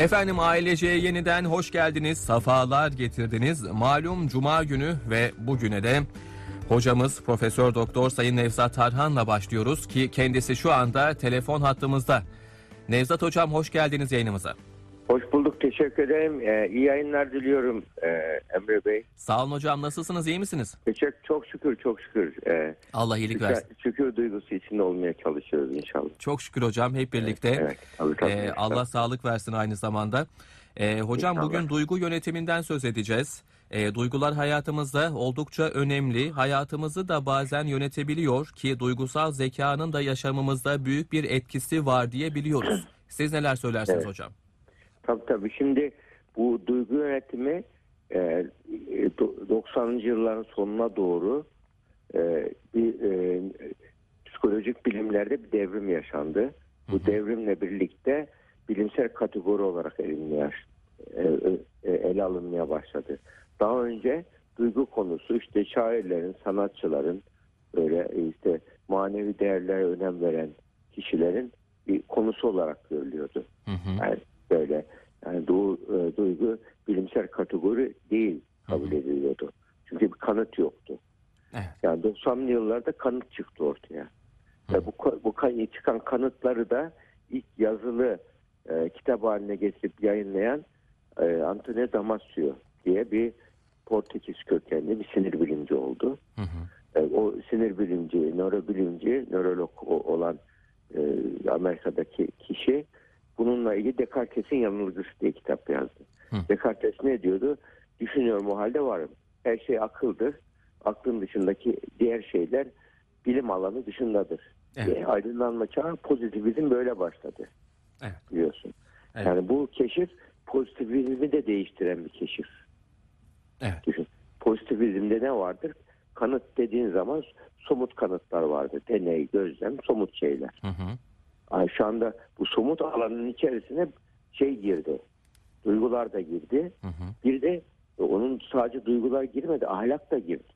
Efendim aileceğe yeniden hoş geldiniz, safalar getirdiniz. Malum cuma günü ve bugüne de hocamız Profesör Doktor Sayın Nevzat Tarhan'la başlıyoruz ki kendisi şu anda telefon hattımızda. Nevzat hocam hoş geldiniz yayınımıza. Hoş bulduk, teşekkür ederim. Ee, iyi yayınlar diliyorum ee, Emre Bey. Sağ olun hocam nasılsınız iyi misiniz? Teşekkür, çok şükür, çok şükür. Ee, Allah iyilik şükür, versin. şükür duygusu içinde olmaya çalışıyoruz inşallah. Çok şükür hocam hep birlikte. Evet, tabii, tabii. Ee, Allah sağlık versin aynı zamanda. Ee, hocam İnşallah. bugün duygu yönetiminden söz edeceğiz. Ee, duygular hayatımızda oldukça önemli. Hayatımızı da bazen yönetebiliyor ki duygusal zekanın da yaşamımızda büyük bir etkisi var diye biliyoruz. Siz neler söylersiniz Evet. hocam? Tabii tabii. Şimdi bu duygu yönetimi e, e, do- 90'lı yılların sonuna doğru e, bir e, psikolojik bilimlerde bir devrim yaşandı. Bu devrimle birlikte bilimsel kategori olarak elinmeye, ele alınmaya başladı. Daha önce duygu konusu işte şairlerin, sanatçıların böyle işte manevi değerlere önem veren kişilerin bir konusu olarak görülüyordu. Hı hı. Yani böyle yani du, e, duygu bilimsel kategori değil kabul ediliyordu. Çünkü bir kanıt yoktu. Evet. Yani 90'lı yıllarda kanıt çıktı ortaya. Ve bu, bu kan- çıkan kanıtları da ilk yazılı e, kitap haline getirip yayınlayan e, Antonio Damasio diye bir Portekiz kökenli bir sinir bilimci oldu. Hı hı. E, o sinir bilimci, nörobilimci, nörolog olan e, Amerika'daki kişi bununla ilgili Descartes'in yanılgısı diye kitap yazdı. Hı. Descartes ne diyordu? Düşünüyorum o halde varım. Her şey akıldır. Aklın dışındaki diğer şeyler bilim alanı dışındadır. Evet. E, aydınlanma çağı pozitivizm böyle başladı Evet. biliyorsun. Evet. Yani bu keşif pozitivizmi de değiştiren bir keşif. Evet. Düşün. Pozitivizmde ne vardır? Kanıt dediğin zaman somut kanıtlar vardır. Deney, gözlem, somut şeyler. Hı hı. Şu anda bu somut alanın içerisine şey girdi. Duygular da girdi. Hı hı. Bir de onun sadece duygular girmedi, ahlak da girdi.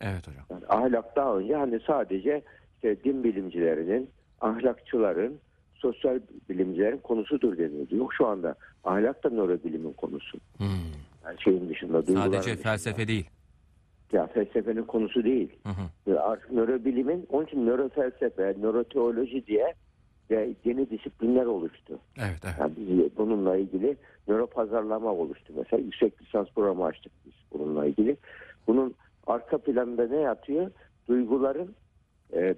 Evet hocam. Yani ahlak daha önce hani sadece işte din bilimcilerinin, ahlakçıların, sosyal bilimcilerin konusudur deniyordu. Yok şu anda ahlak da nörobilimin konusu. Hmm. Yani şeyin dışında, duyguların Sadece dışında. felsefe değil. Ya felsefenin konusu değil. Hı hı. Artık nörobilimin, onun için nörofelsefe, nöroteoloji diye yeni disiplinler oluştu. Evet evet. Yani bununla ilgili nöropazarlama oluştu. Mesela yüksek lisans programı açtık biz bununla ilgili. Bunun arka planında ne yatıyor? Duyguların e, e,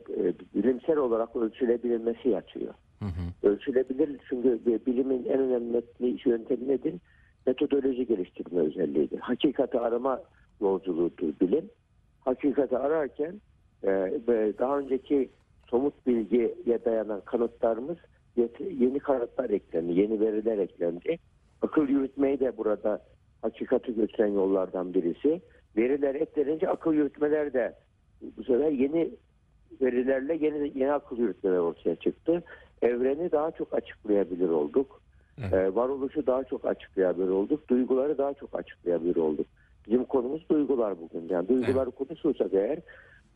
bilimsel olarak ölçülebilmesi yatıyor. Hı hı. Ölçülebilir çünkü bilimin en önemli yöntemi nedir? Metodoloji geliştirme özelliğidir. Hakikati arama yolculuğudur bilim. Hakikati ararken e, daha önceki somut bilgiye dayanan kanıtlarımız yeni kanıtlar eklendi, yeni veriler eklendi. Akıl yürütmeyi de burada hakikati götüren yollardan birisi. Veriler eklenince akıl yürütmeler de bu sefer yeni verilerle yeni yeni akıl yürütmeler ortaya çıktı. Evreni daha çok açıklayabilir olduk. Evet. Ee, varoluşu daha çok açıklayabilir olduk. Duyguları daha çok açıklayabilir olduk. Bizim konumuz duygular bugün. Yani duyguları konuşursak eğer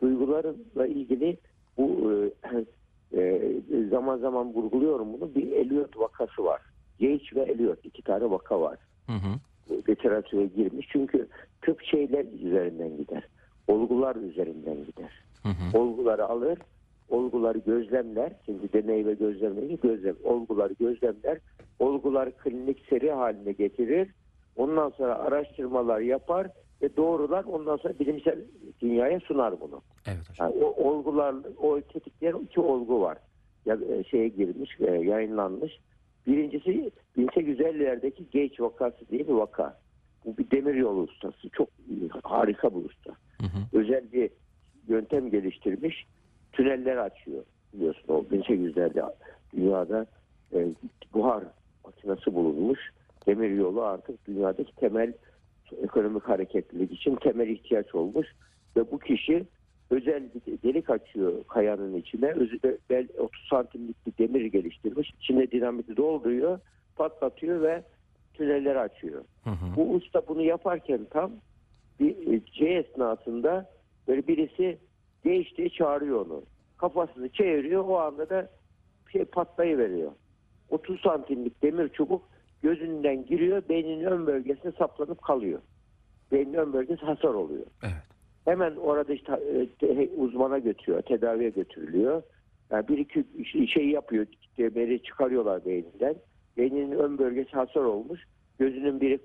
duygularla ilgili bu e, e, zaman zaman vurguluyorum bunu. Bir Eliot vakası var. Yates ve Eliot iki tane vaka var Hı hı. literatüre girmiş. Çünkü tıp şeyler üzerinden gider. Olgular üzerinden gider. Hı hı. Olguları alır, olguları gözlemler. Çünkü deney ve gözlemleri gözlem. Olguları gözlemler. Olguları klinik seri haline getirir. Ondan sonra araştırmalar yapar ve doğrular. Ondan sonra bilimsel dünyaya sunar bunu. Evet hocam. Yani o olgular, o tetikleyen iki olgu var. Ya, e, şeye girmiş, e, yayınlanmış. Birincisi 1850'lerdeki Gage vakası diye bir vaka. Bu bir demir yolu ustası. Çok iyi, harika bir usta. Hı hı. Özel bir yöntem geliştirmiş. Tüneller açıyor. Biliyorsun o 1800'lerde dünyada e, buhar makinesi bulunmuş. Demir yolu artık dünyadaki temel ekonomik hareketlilik için temel ihtiyaç olmuş. Ve bu kişi özel bir delik açıyor kayanın içine. Özel, bel 30 santimlik bir demir geliştirmiş. İçine dinamiti dolduruyor, patlatıyor ve tüneller açıyor. Hı hı. Bu usta bunu yaparken tam bir şey esnasında böyle birisi geç diye çağırıyor onu. Kafasını çeviriyor o anda da şey patlayıveriyor. 30 santimlik demir çubuk gözünden giriyor, beyninin ön bölgesine saplanıp kalıyor. Beynin ön bölgesi hasar oluyor. Evet. Hemen orada işte e, uzmana götürüyor, tedaviye götürülüyor. Yani bir iki şey- şey yapıyor, demiri çıkarıyorlar beyninden. Beyninin ön bölgesi hasar olmuş, gözünün biri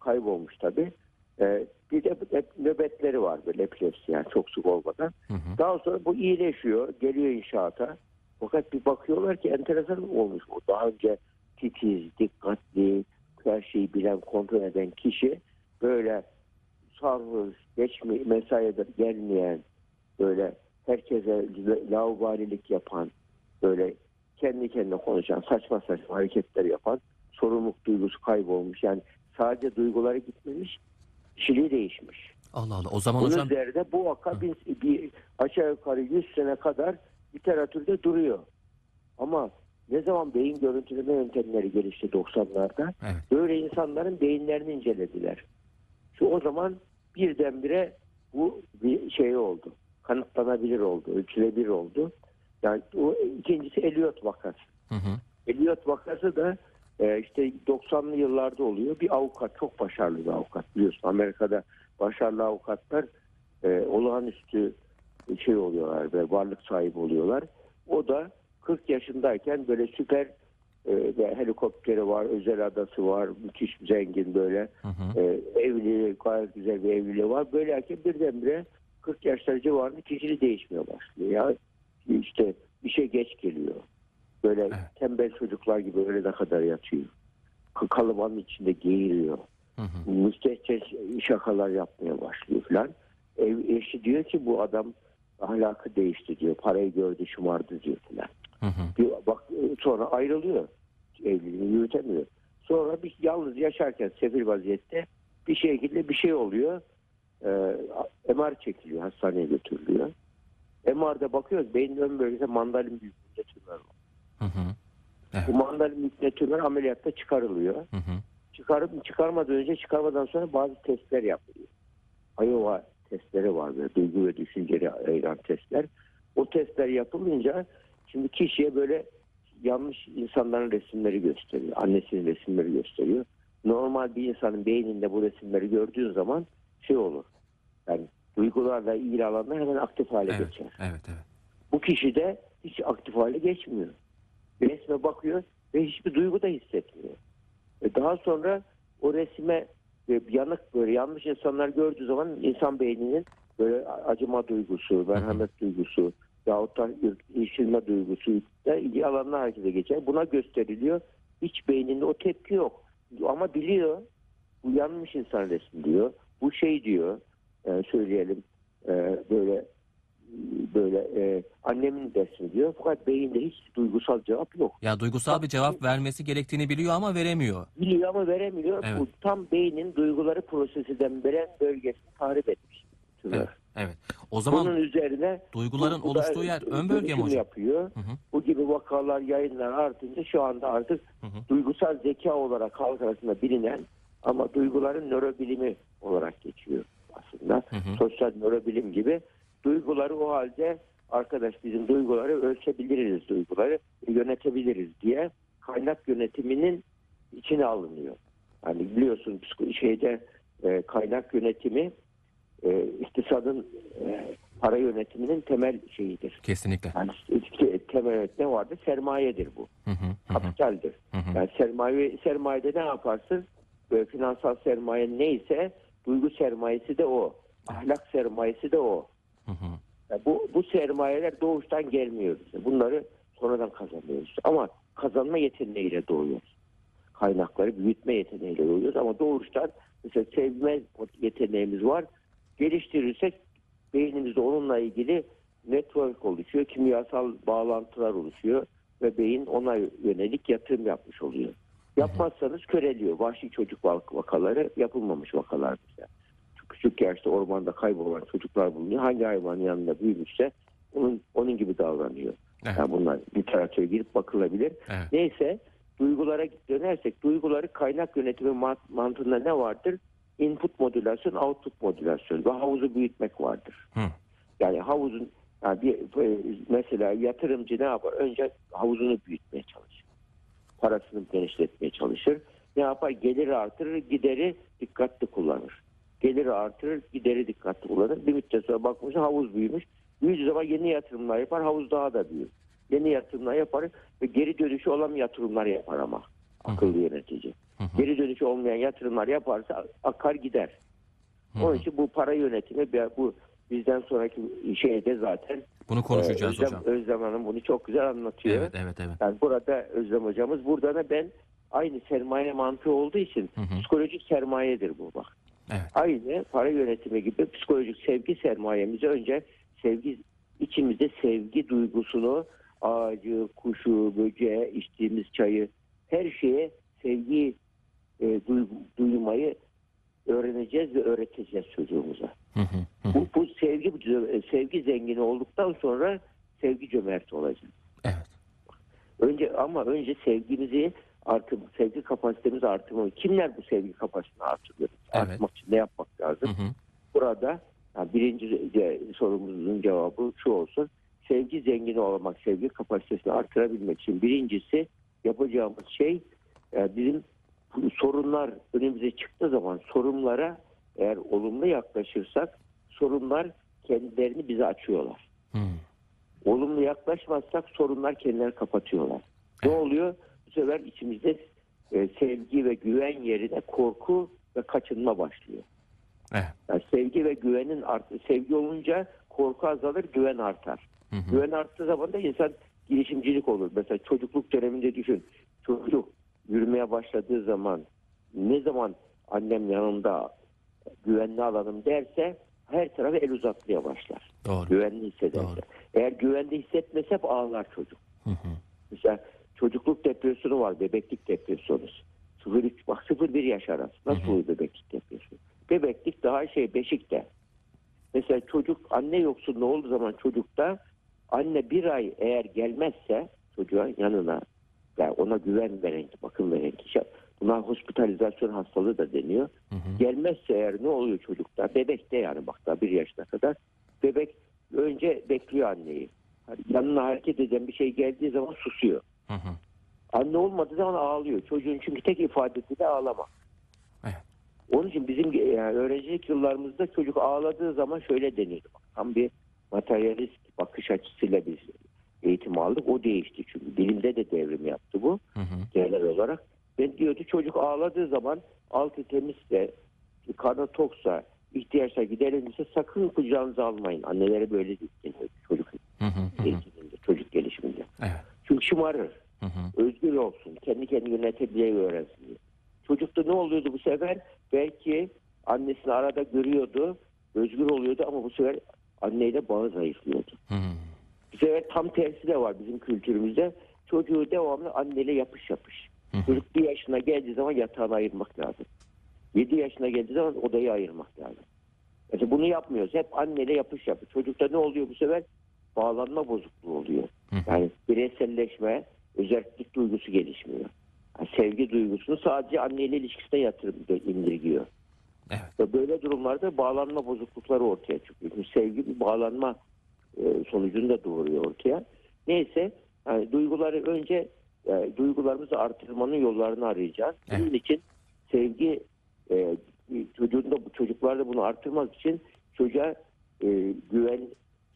kaybolmuş tabii. Ee, bir de nöbetleri var böyle epilepsi yani çok sık olmadan. Hı hı. Daha sonra bu iyileşiyor, geliyor inşaata. Fakat bir bakıyorlar ki enteresan olmuş bu. Daha önce titiz, dikkatli, her şeyi bilen, kontrol eden kişi böyle sarhoş, geç mesaiye gelmeyen, böyle herkese laubalilik yapan, böyle kendi kendine konuşan, saçma saçma hareketler yapan, sorumluluk duygusu kaybolmuş. Yani sadece duyguları gitmemiş, kişiliği değişmiş. Allah Allah. O zaman Bunun hocam üzerinde bu vaka bir, bir aşağı yukarı 100 sene kadar literatürde duruyor. Ama ne zaman beyin görüntüleme yöntemleri gelişti 90'larda evet. böyle insanların beyinlerini incelediler. Şu o zaman birdenbire bu bir şey oldu. Kanıtlanabilir oldu, ölçülebilir oldu. Yani o ikincisi Eliot vakası. Hı hı. Eliot vakası da e, işte 90'lı yıllarda oluyor. Bir avukat, çok başarılı bir avukat biliyorsun. Amerika'da başarılı avukatlar e, olağanüstü şey oluyorlar ve varlık sahibi oluyorlar. O da 40 yaşındayken böyle süper e, ve helikopteri var, özel adası var, müthiş zengin böyle Hı hı. e, evli, gayet güzel bir evliliği var. Böyleyken birdenbire 40 yaşları civarında kişiliği değişmeye başlıyor. Ya işte bir şey geç geliyor. Böyle Evet. tembel çocuklar gibi öyle kadar yatıyor. Kalıbanın içinde hı. Müstehcen şakalar yapmaya başlıyor falan. Ev, eşi diyor ki bu adam ahlakı değişti diyor. Parayı gördü şımardı diyor falan. Hı hı. Bir, bak sonra ayrılıyor. Evliliğini yürütemiyor. Sonra bir yalnız yaşarken sefil vaziyette bir şekilde bir şey oluyor. Ee, MR çekiliyor. Hastaneye götürülüyor. MR'da bakıyoruz beynin ön bölgesinde mandalin büyüklüğünde tümör var. Hı hı. Bu mandalin büyüklüğünde tümör ameliyatta çıkarılıyor. Hı hı. Çıkarıp çıkarmadan önce çıkarmadan sonra bazı testler yapılıyor. Iowa testleri var böyle duygu ve düşünceleri ayıran testler. O testler yapılınca şimdi kişiye böyle yanlış insanların resimleri gösteriyor. Annesinin resimleri gösteriyor. Normal bir insanın beyninde bu resimleri gördüğün zaman şey olur. Yani duygularla ilgili alanlar hemen aktif hale Evet. geçer. Evet. Evet. Bu kişi de hiç aktif hale geçmiyor. Resme bakıyor ve hiçbir duygu da hissetmiyor. E daha sonra o resime e, yanık böyle yanlış insanlar gördüğü zaman insan beyninin böyle acıma duygusu, merhamet duygusu yahut da işilme duygusu da ilgi alanına harekete geçer. Buna gösteriliyor. Hiç beyninde o tepki yok. Ama biliyor. Bu yanlış insan resmi diyor. Bu şey diyor. e, söyleyelim e, böyle böyle e, annemin resmi diyor. Fakat beyinde hiç duygusal cevap yok. Ya duygusal bir cevap vermesi gerektiğini biliyor ama veremiyor. Biliyor ama veremiyor. Evet. Bu tam beynin duyguları prosesinden veren bölgesini tahrip etmiş. Evet. Evet. O zaman Bunun üzerine duyguların bu- oluştuğu yer ön bölge mi hocam? yapıyor. Hı hı. Bu gibi vakalar yayınlar artınca şu anda artık Hı hı. duygusal zeka olarak halk arasında bilinen ama duyguların nörobilimi olarak geçiyor aslında. Hı hı. Sosyal nörobilim gibi duyguları o halde arkadaş bizim duyguları ölçebiliriz duyguları yönetebiliriz diye kaynak yönetiminin içine alınıyor. Yani biliyorsun şeyde e, kaynak yönetimi e, iktisadın e, para yönetiminin temel şeyidir. Kesinlikle. Yani temel ne vardır? Sermayedir bu. Hı hı. Hı hı. Kapitaldir. Hı hı. Yani sermaye sermayede ne yaparsın? Böyle finansal sermaye neyse duygu sermayesi de o. Ahlak sermayesi de o. Hı hı. Yani bu, bu sermayeler doğuştan gelmiyor bize. Bunları sonradan kazanıyoruz. Ama kazanma yeteneğiyle doğuyoruz. Kaynakları büyütme yeteneğiyle doğuyoruz. Ama doğuştan mesela sevme yeteneğimiz var. Geliştirirsek beynimizde onunla ilgili network oluşuyor. Kimyasal bağlantılar oluşuyor. Ve beyin ona yönelik yatırım yapmış oluyor. Yapmazsanız köreliyor. Vahşi çocuk vak- vakaları yapılmamış vakalar. Çok küçük yaşta ormanda kaybolan çocuklar bulunuyor. Hangi hayvanın yanında büyümüşse onun onun gibi davranıyor. Evet. Yani bunlar literatüre girip bakılabilir. Evet. Neyse duygulara dönersek duyguları kaynak yönetimi ma- mantığında ne vardır? Input modülasyon, output modülasyon ve havuzu büyütmek vardır. Hı. Yani havuzun yani bir, mesela yatırımcı ne yapar? Önce havuzunu büyütmeye çalışır. Parasını genişletmeye çalışır. ne yapar? Geliri artırır, gideri dikkatli kullanır. Geliri artırır, gideri dikkatli kullanır. Bir müddet sonra bakmış havuz büyümüş. Büyüdüğü zaman yeni yatırımlar yapar, havuz daha da büyür. Yeni yatırımlar yapar ve geri dönüşü olan yatırımlar yapar ama akıllı yönetici. Hı hı. Geri dönüşü olmayan yatırımlar yaparsa akar gider. Hı Onun için bu para yönetimi bu bizden sonraki şeyde zaten Bunu konuşacağız Özlem, hocam. Özlem Hanım bunu çok güzel anlatıyor. Evet evet evet. Yani burada Özlem hocamız burada da ben aynı sermaye mantığı olduğu için Hı hı. psikolojik sermayedir bu bak. Evet. Aynı para yönetimi gibi psikolojik sevgi sermayemizi önce sevgi içimizde sevgi duygusunu ağacı, kuşu, böceği, içtiğimiz çayı her şeye sevgi e, duymayı öğreneceğiz ve öğreteceğiz çocuğumuza. Hı hı. Bu, bu sevgi sevgi zengini olduktan sonra sevgi cömert olacak. Evet. Önce ama önce sevgimizi artım, sevgi kapasitemizi artırmalı. Kimler bu sevgi kapasitesini artırıyor? Evet. Artmak için ne yapmak lazım? Hı hı. Burada yani birinci sorumuzun cevabı şu olsun. Sevgi zengini olmak, sevgi kapasitesini artırabilmek için birincisi yapacağımız şey e, bizim sorunlar önümüze çıktığı zaman sorunlara eğer olumlu yaklaşırsak sorunlar kendilerini bize açıyorlar. Hı. Olumlu yaklaşmazsak sorunlar kendilerini kapatıyorlar. Ne oluyor? Bu sefer içimizde e, sevgi ve güven yerine korku ve kaçınma başlıyor. Evet. Yani sevgi ve güvenin arttı. Sevgi olunca korku azalır, güven artar. Hı hı. Güven arttığı zaman da insan girişimcilik olur. Mesela çocukluk döneminde düşün. Çocuk yürümeye başladığı zaman ne zaman annem yanımda güvenli alanım derse her tarafa el uzatmaya başlar. Doğru. Güvenli hissederse. Doğru. Eğer güvende hissetmese hep ağlar çocuk. Hı hı. Mesela çocukluk depresyonu var, bebeklik depresyonu. 0-3, bak 0-1 yaş arası. Nasıl oluyor bebeklik depresyonu? Bebeklik daha şey beşikte. Mesela çocuk anne yoksunluğu olduğu zaman çocukta anne bir ay eğer gelmezse çocuğa yanına yani ona güven veren, bakım veren kişi buna hospitalizasyon hastalığı da deniyor. Hı hı. Gelmezse eğer ne oluyor çocukta? Bebekte yani bak daha bir yaşına kadar. Bebek önce bekliyor anneyi. Hani yanına hareket eden bir şey geldiği zaman susuyor. Hı hı. Anne olmadığı zaman ağlıyor. Çocuğun çünkü tek ifadesi de ağlama. Evet. Onun için bizim yani öğrencilik yıllarımızda çocuk ağladığı zaman şöyle deniyordu. Bak, Tam bir materyalist bakış açısıyla biz eğitim aldık. O değişti çünkü. Bilimde de devrim yaptı bu Hı hı. genel olarak. Ben diyordu çocuk ağladığı zaman altı temizse, karnı toksa, ihtiyaçlar giderilmişse sakın kucağınıza almayın. Annelere böyle deniyor çocuk Hı hı. Eğitiminde, çocuk gelişiminde. Evet. Çünkü şımarır Hı hı. özgür olsun. Kendi kendini yönetebilmeyi öğrensin. diye. Çocukta ne oluyordu bu sefer? Belki annesini arada görüyordu. Özgür oluyordu ama bu sefer anneyle bağı zayıflıyordu. Bu sefer tam tersi de var bizim kültürümüzde. Çocuğu devamlı anneyle yapış yapış. Hı. Çocuk bir yaşına geldiği zaman yatağını ayırmak lazım. 7 yaşına geldiği zaman odayı ayırmak lazım. Mesela bunu yapmıyoruz. Hep anneyle yapış yapış. Çocukta ne oluyor bu sefer? Bağlanma bozukluğu oluyor. Hı. Yani bireyselleşme, özellik duygusu gelişmiyor. Yani sevgi duygusunu sadece anneyle ilişkisine yatırım indirgiyor. Evet. Ve böyle durumlarda bağlanma bozuklukları ortaya çıkıyor. Çünkü sevgi bir bağlanma e, sonucunu da doğuruyor ortaya. Neyse yani duyguları önce e, duygularımızı artırmanın yollarını arayacağız. Bunun Evet. için sevgi e, çocuğun da çocuklarda bunu artırmak için çocuğa e, güven,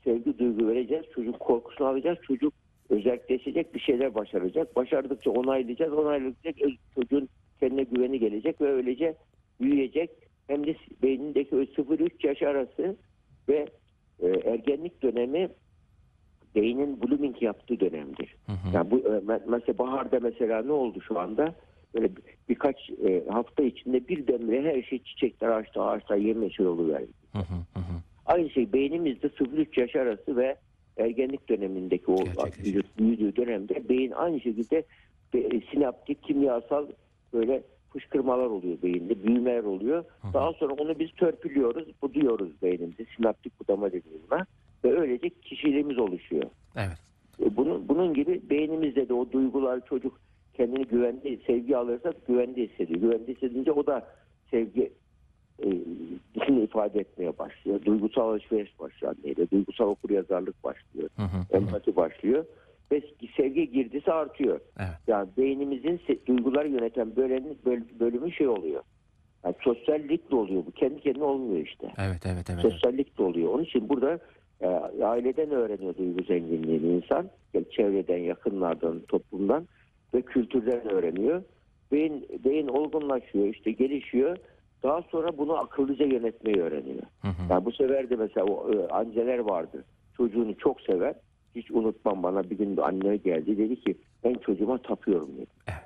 sevgi duygu vereceğiz. Çocuk korkusunu alacağız. Çocuk özelleşecek bir şeyler başaracak. Başardıkça onaylayacağız. Onayladıkça çocuğun kendine güveni gelecek ve öylece büyüyecek. Hem de beynindeki o 0-3 yaş arası ve e, ergenlik dönemi beynin blooming yaptığı dönemdir. Hı hı. Yani bu e, me- mesela baharda mesela ne oldu şu anda? Böyle bir- birkaç e, hafta içinde birdenbire her şey çiçekler açtı, ağaçlar yemyeşil oluverdi. Hı hı. Hı hı. Aynı şey beynimizde 0-3 yaş arası ve ergenlik dönemindeki o büyüdüğü dönemde beyin aynı şekilde e, sinaptik kimyasal böyle fışkırmalar oluyor beyinde, büyümeler oluyor. Hı. Daha sonra onu biz törpülüyoruz, buduyoruz beynimizi. Sinaptik budama deniyor buna. Ve öylece kişiliğimiz oluşuyor. Evet. E, Bunun, bunun gibi beynimizde de o duygular çocuk kendini güvende, sevgi alırsa güvende hissediyor. Güvende hissedince o da sevgi e, ifade etmeye başlıyor. Duygusal alışveriş başlıyor anneyle. Duygusal okuryazarlık başlıyor. Hı hı. Hı hı. Empati başlıyor. Ve sevgi girdisi artıyor. Evet. Yani beynimizin duyguları yöneten bölümü, böl- bölümü şey oluyor. Yani sosyallik de oluyor bu. Kendi kendine olmuyor işte. Evet, evet, evet. Sosyallik de oluyor. Onun için burada e, aileden öğreniyor duygu zenginliğini insan. Yani çevreden, yakınlardan, toplumdan ve kültürden öğreniyor. Beyin, beyin olgunlaşıyor, işte gelişiyor. Daha sonra bunu akıllıca yönetmeyi öğreniyor. Hı hı. Yani bu sefer de mesela o, e, anneler vardır. Çocuğunu çok sever. Hiç unutmam bana bir gün anne geldi dedi ki ben çocuğuma tapıyorum dedi. Evet.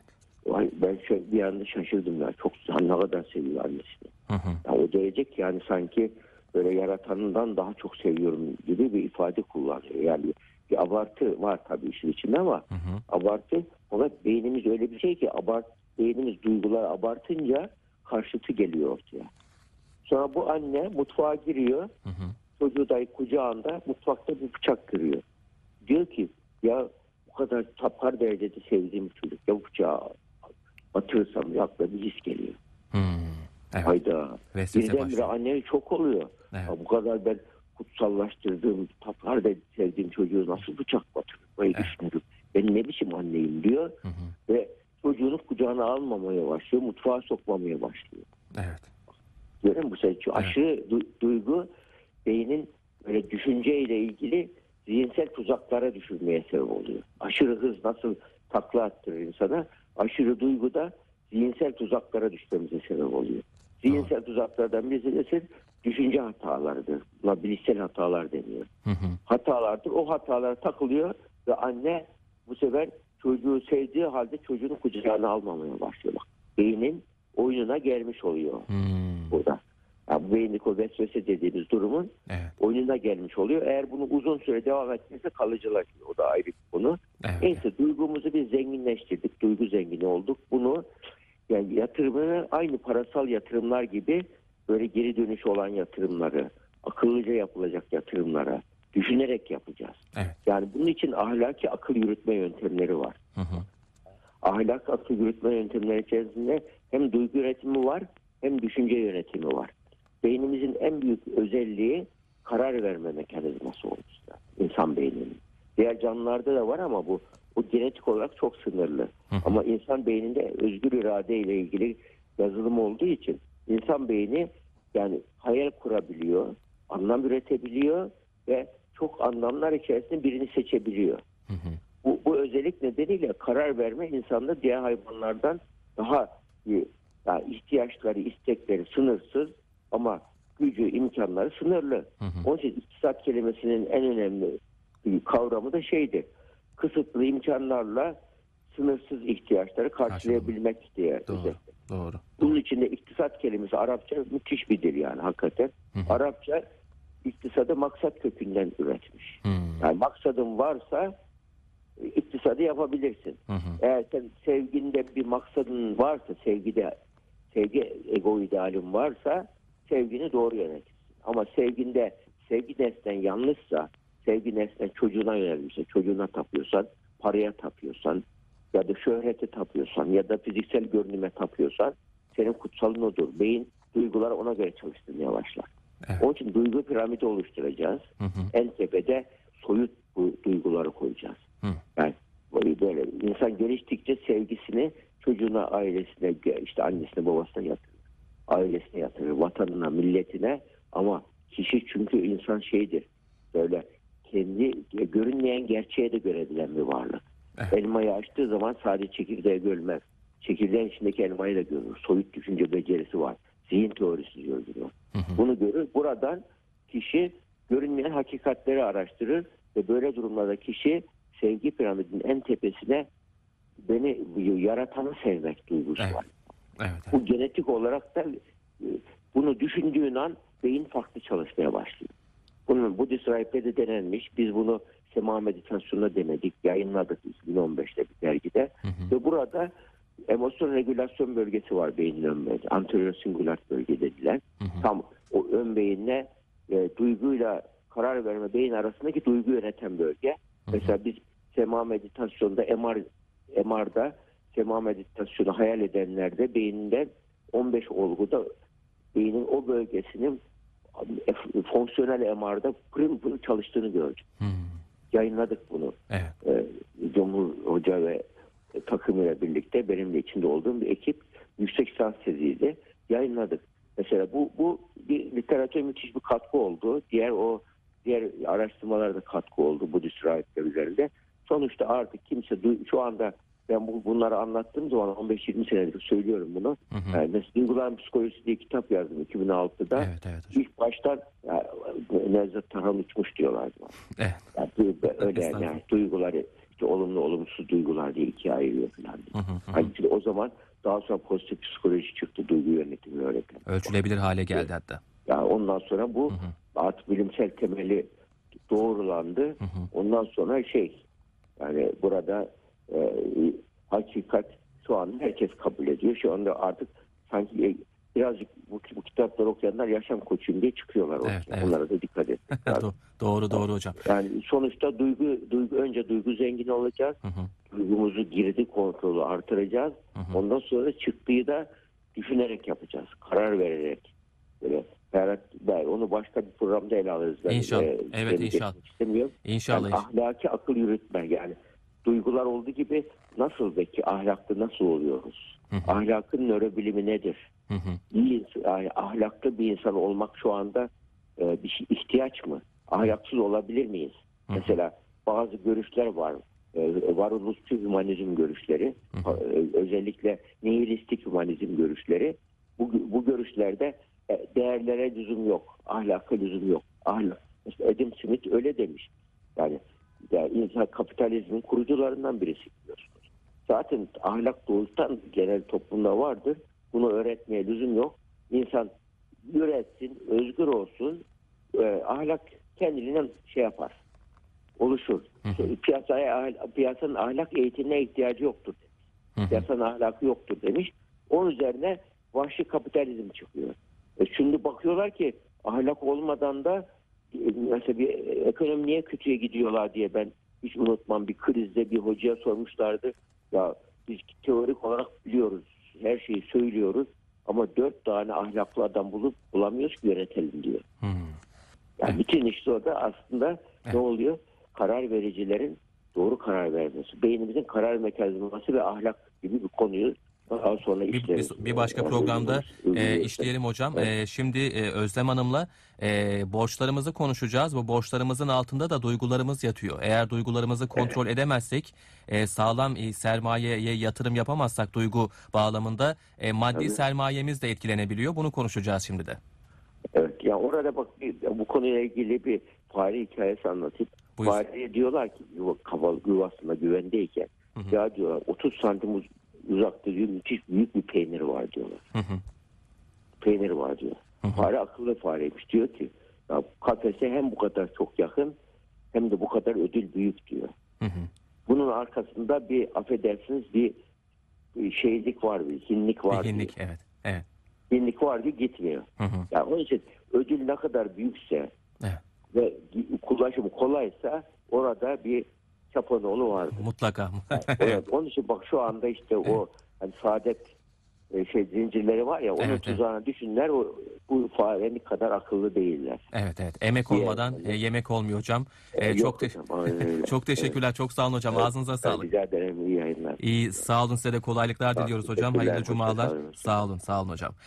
Vay, Ben şöyle bir anda şaşırdım ya. Çok ne kadar seviyor annesini. Hı hı. Yani o derece ki yani sanki böyle yaratanından daha çok seviyorum gibi bir ifade kullanıyor. Yani bir abartı var tabii işin içinde ama Hı hı. abartı ama beynimiz öyle bir şey ki abart beynimiz duygular abartınca karşıtı geliyor ortaya. Sonra bu anne mutfağa giriyor. Hı hı. Çocuğu da kucağında mutfakta bir bıçak kırıyor. Diyor ki ya bu kadar tapar derecede sevdiğim çocuk ya bıçağı batırırsam ya aklıma bir his geliyor. Hı. Evet. Hayda. Birdenbire anne çok oluyor. Evet. Ya bu kadar ben kutsallaştırdığım, tapar da sevdiğim çocuğu nasıl bıçak batırır? Böyle Evet. düşündüm. Ben ne biçim anneyim diyor Hı hı. ve çocuğunu kucağına almamaya başlıyor. Mutfağa sokmamaya başlıyor. Evet. Musun? Bu sefer aşırı du- duygu beynin böyle düşünceyle ilgili zihinsel tuzaklara düşürmeye sebep oluyor. Aşırı hız nasıl takla attırır insana? Aşırı duygu da zihinsel tuzaklara düşmemize sebep oluyor. Zihinsel tuzaklardan birisi de düşünce hatalarıdır. Buna bilişsel hatalar deniyor. Hı hı. Hatalardır. O hatalara takılıyor ve anne bu sefer çocuğu sevdiği halde çocuğunu kucağına almamaya başlıyor. Bak, beynin oyununa gelmiş oluyor Hı. burada. Yani bu beyinlik o vesvese dediğimiz durumun Evet. oyununa gelmiş oluyor. Eğer bunu uzun süre devam etmesi kalıcılaşıyor. O da ayrı bir konu. Evet. Neyse duygumuzu biz zenginleştirdik. Duygu zengini olduk. Bunu yani yatırımını aynı parasal yatırımlar gibi böyle geri dönüş olan yatırımları, akıllıca yapılacak yatırımlara düşünerek yapacağız. Evet. Yani bunun için ahlaki akıl yürütme yöntemleri var. Hı hı. Ahlak akıl yürütme yöntemleri içerisinde hem duygu yönetimi var hem düşünce yönetimi var. Beynimizin en büyük özelliği karar verme mekanizması olmuştu. İnsan beyninin. Diğer canlılarda da var ama bu bu genetik olarak çok sınırlı. Hı. Ama insan beyninde özgür irade ile ilgili yazılım olduğu için insan beyni yani hayal kurabiliyor, anlam üretebiliyor ve çok anlamlar içerisinde birini seçebiliyor. Hı hı. Bu, bu özellik nedeniyle karar verme insanda diğer hayvanlardan daha iyi. Yani ihtiyaçları, istekleri sınırsız ama gücü, imkanları sınırlı. Hı hı. Onun için iktisat kelimesinin en önemli kavramı da şeydir. Kısıtlı imkanlarla sınırsız ihtiyaçları karşılayabilmek diye. Doğru. özellikle. Doğru. Bunun içinde iktisat kelimesi Arapça müthiş bir dil yani hakikaten. Hı hı. Arapça iktisadı maksat kökünden üretmiş. Hı. Yani maksadın varsa e, iktisadı yapabilirsin. Hı hı. Eğer sen sevginde bir maksadın varsa, sevgide sevgi ego idealin varsa sevgini doğru yönetirsin. Ama sevginde sevgi nesnen yanlışsa, sevgi nesnen çocuğuna yönelmişse, çocuğuna tapıyorsan, paraya tapıyorsan ya da şöhrete tapıyorsan ya da fiziksel görünüme tapıyorsan senin kutsalın odur. Beyin duygular ona göre çalıştırmaya başlar. Evet. Onun için duygu piramidi oluşturacağız Hı hı. en tepede soyut bu duyguları koyacağız. Hı. Yani böyle, insan geliştikçe sevgisini çocuğuna, ailesine, işte annesine, babasına yatırır. Ailesine yatırır, vatanına, milletine ama kişi çünkü insan şeydir. Böyle kendi görünmeyen gerçeğe de görebilen bir varlık. Evet. Elmayı açtığı zaman sadece çekirdeği görmez. Çekirdeğin içindeki elmayı da görür. Soyut düşünce becerisi var. Zihin teorisi diyoruz. Hı hı. Bunu görür. Buradan kişi görünmeyen hakikatleri araştırır ve böyle durumlarda kişi sevgi piramidinin en tepesine beni yaratanı sevmek duygusu Evet. var. Evet. evet. Bu genetik olarak da e, bunu düşündüğün an beyin farklı çalışmaya başlıyor. Bunun Budist rahipleri de denenmiş. Biz bunu sema meditasyonunda denedik. Yayınladık 2015'te bir dergide. Hı hı. Ve burada emosyon regülasyon bölgesi var beynin ön bölgesi. Anterior singular bölge dediler. Hı hı. Tam o ön beyinle e, duyguyla karar verme beyin arasındaki duygu yöneten bölge. Mesela biz sema meditasyonda MR, MR'da sema meditasyonu hayal edenlerde beyinden 15 olguda beynin o bölgesinin fonksiyonel MR'da pırıl pırıl çalıştığını gördük. Hı. Yayınladık bunu. Evet. Ee, Cumhur Hoca ve e, takımıyla birlikte benim de içinde olduğum bir ekip yüksek lisans teziydi. Yayınladık. Mesela bu bu bir literatüre müthiş bir katkı oldu. Diğer o diğer araştırmalarda katkı oldu Budist rahipler üzerinde. Sonuçta artık kimse şu anda ben bu, bunları anlattığım zaman 15-20 senedir söylüyorum bunu. Hı hı. Yani Psikolojisi diye kitap yazdım 2006'da. Evet evet hocam. İlk baştan ya, Nevzat Tarhan uçmuş diyorlardı. Evet. Yani duygu- öyle yani, yani duyguları işte olumlu olumsuz duygular diye ikiye ayırıyor falan. Hı hı hı. Hani o zaman daha sonra pozitif psikoloji çıktı duygu yönetimi öğretmen. Ölçülebilir hale geldi hatta. Yani ondan sonra bu Hı hı. artık bilimsel temeli doğrulandı. Hı hı. Ondan sonra şey yani burada e, hakikat şu an herkes kabul ediyor. Şu anda artık sanki e, birazcık bu, bu kitapları okuyanlar yaşam koçuyum diye çıkıyorlar. Evet, evet. Onlara da dikkat et. Do- doğru doğru hocam. Yani sonuçta duygu, duygu önce duygu zengini olacağız. Hı hı. Duygumuzu girdi kontrolü artıracağız. Hı hı. Ondan sonra çıktığı da düşünerek yapacağız. Karar vererek. Böyle Ferhat Bey onu başka bir programda ele alırız. Ben, İnşallah. e, Evet, inşallah. istemiyorum. İnşallah. Yani ahlaki akıl yürütme yani. Duygular olduğu gibi nasıl peki ahlaklı nasıl oluyoruz? Hı hı. Ahlakın nörobilimi nedir? Hı hı. İyi, yani ahlaklı bir insan olmak şu anda e, bir şey, ihtiyaç mı? Ahlaksız olabilir miyiz? Hı hı. Mesela bazı görüşler var. E, varoluşçu hümanizm görüşleri, Hı hı. e, özellikle nihilistik hümanizm görüşleri. Bu, bu görüşlerde e, değerlere lüzum yok, ahlaka lüzum yok. Ahlak. Mesela Adam Smith öyle demiş. Yani, yani insan kapitalizmin kurucularından birisi biliyorsunuz. Zaten ahlak doğuştan genel toplumda vardır. Bunu öğretmeye lüzum yok. İnsan üretsin, özgür olsun, e, ahlak kendiliğinden şey yapar, oluşur. Hı hı. Piyasaya, piyasanın ahlak eğitimine ihtiyacı yoktur. Hı hı. Piyasanın ahlakı yoktur demiş. Onun üzerine vahşi kapitalizm çıkıyor. E şimdi bakıyorlar ki ahlak olmadan da mesela bir ekonomi niye kötüye gidiyorlar diye ben hiç unutmam bir krizde bir hocaya sormuşlardı. Ya biz teorik olarak biliyoruz her şeyi söylüyoruz ama dört tane ahlaklı adam bulup bulamıyoruz ki yönetelim diyor. Hı. Yani Evet. bütün işte orada aslında Evet. ne oluyor? Karar vericilerin doğru karar vermesi. Beynimizin karar mekanizması ve ahlak gibi bir konuyu daha sonra Bir, bir, bir başka programda e, işleyelim hocam. Evet. E, şimdi e, Özlem Hanım'la e, borçlarımızı konuşacağız. Bu borçlarımızın altında da duygularımız yatıyor. Eğer duygularımızı kontrol edemezsek, e, sağlam e, sermayeye yatırım yapamazsak duygu bağlamında e, maddi Tabii. sermayemiz de etkilenebiliyor. Bunu konuşacağız şimdi de. Evet. Ya orada bak bu konuyla ilgili bir fare hikayesi anlatayım. Buyur. Fareye diyorlar ki yuva, kaval, yuvasında güvendeyken Hı hı. ya diyorlar 30 santim uzakta diyor müthiş büyük bir peynir var diyorlar. Hı hı. Peynir var diyor. Hı hı. Fare akıllı fareymiş diyor ki ya kafese hem bu kadar çok yakın hem de bu kadar ödül büyük diyor. Hı hı. Bunun arkasında bir affedersiniz bir, şeylik var bir hinlik var Bir hinlik, diyor. evet. Evet. Hinlik var diyor gitmiyor. Hı hı. Yani onun için ödül ne kadar büyükse Evet. ve ulaşımı kolaysa orada bir çapanoğlu vardır. Mutlaka. evet, onun için bak şu anda işte o hani saadet e, şey zincirleri var ya onun Evet, evet. tuzağına düşünler o bu farenin kadar akıllı değiller. Evet evet. Emek olmadan e, yemek olmuyor hocam. E, Yok çok te- hocam, çok teşekkürler. Çok sağ olun hocam. Evet. Ağzınıza sağlık. Rica ederim iyi yayınlar. İyi sağ olun size de kolaylıklar diliyoruz hocam. Hayırlı cumalar. Sağ olun sağ olun hocam.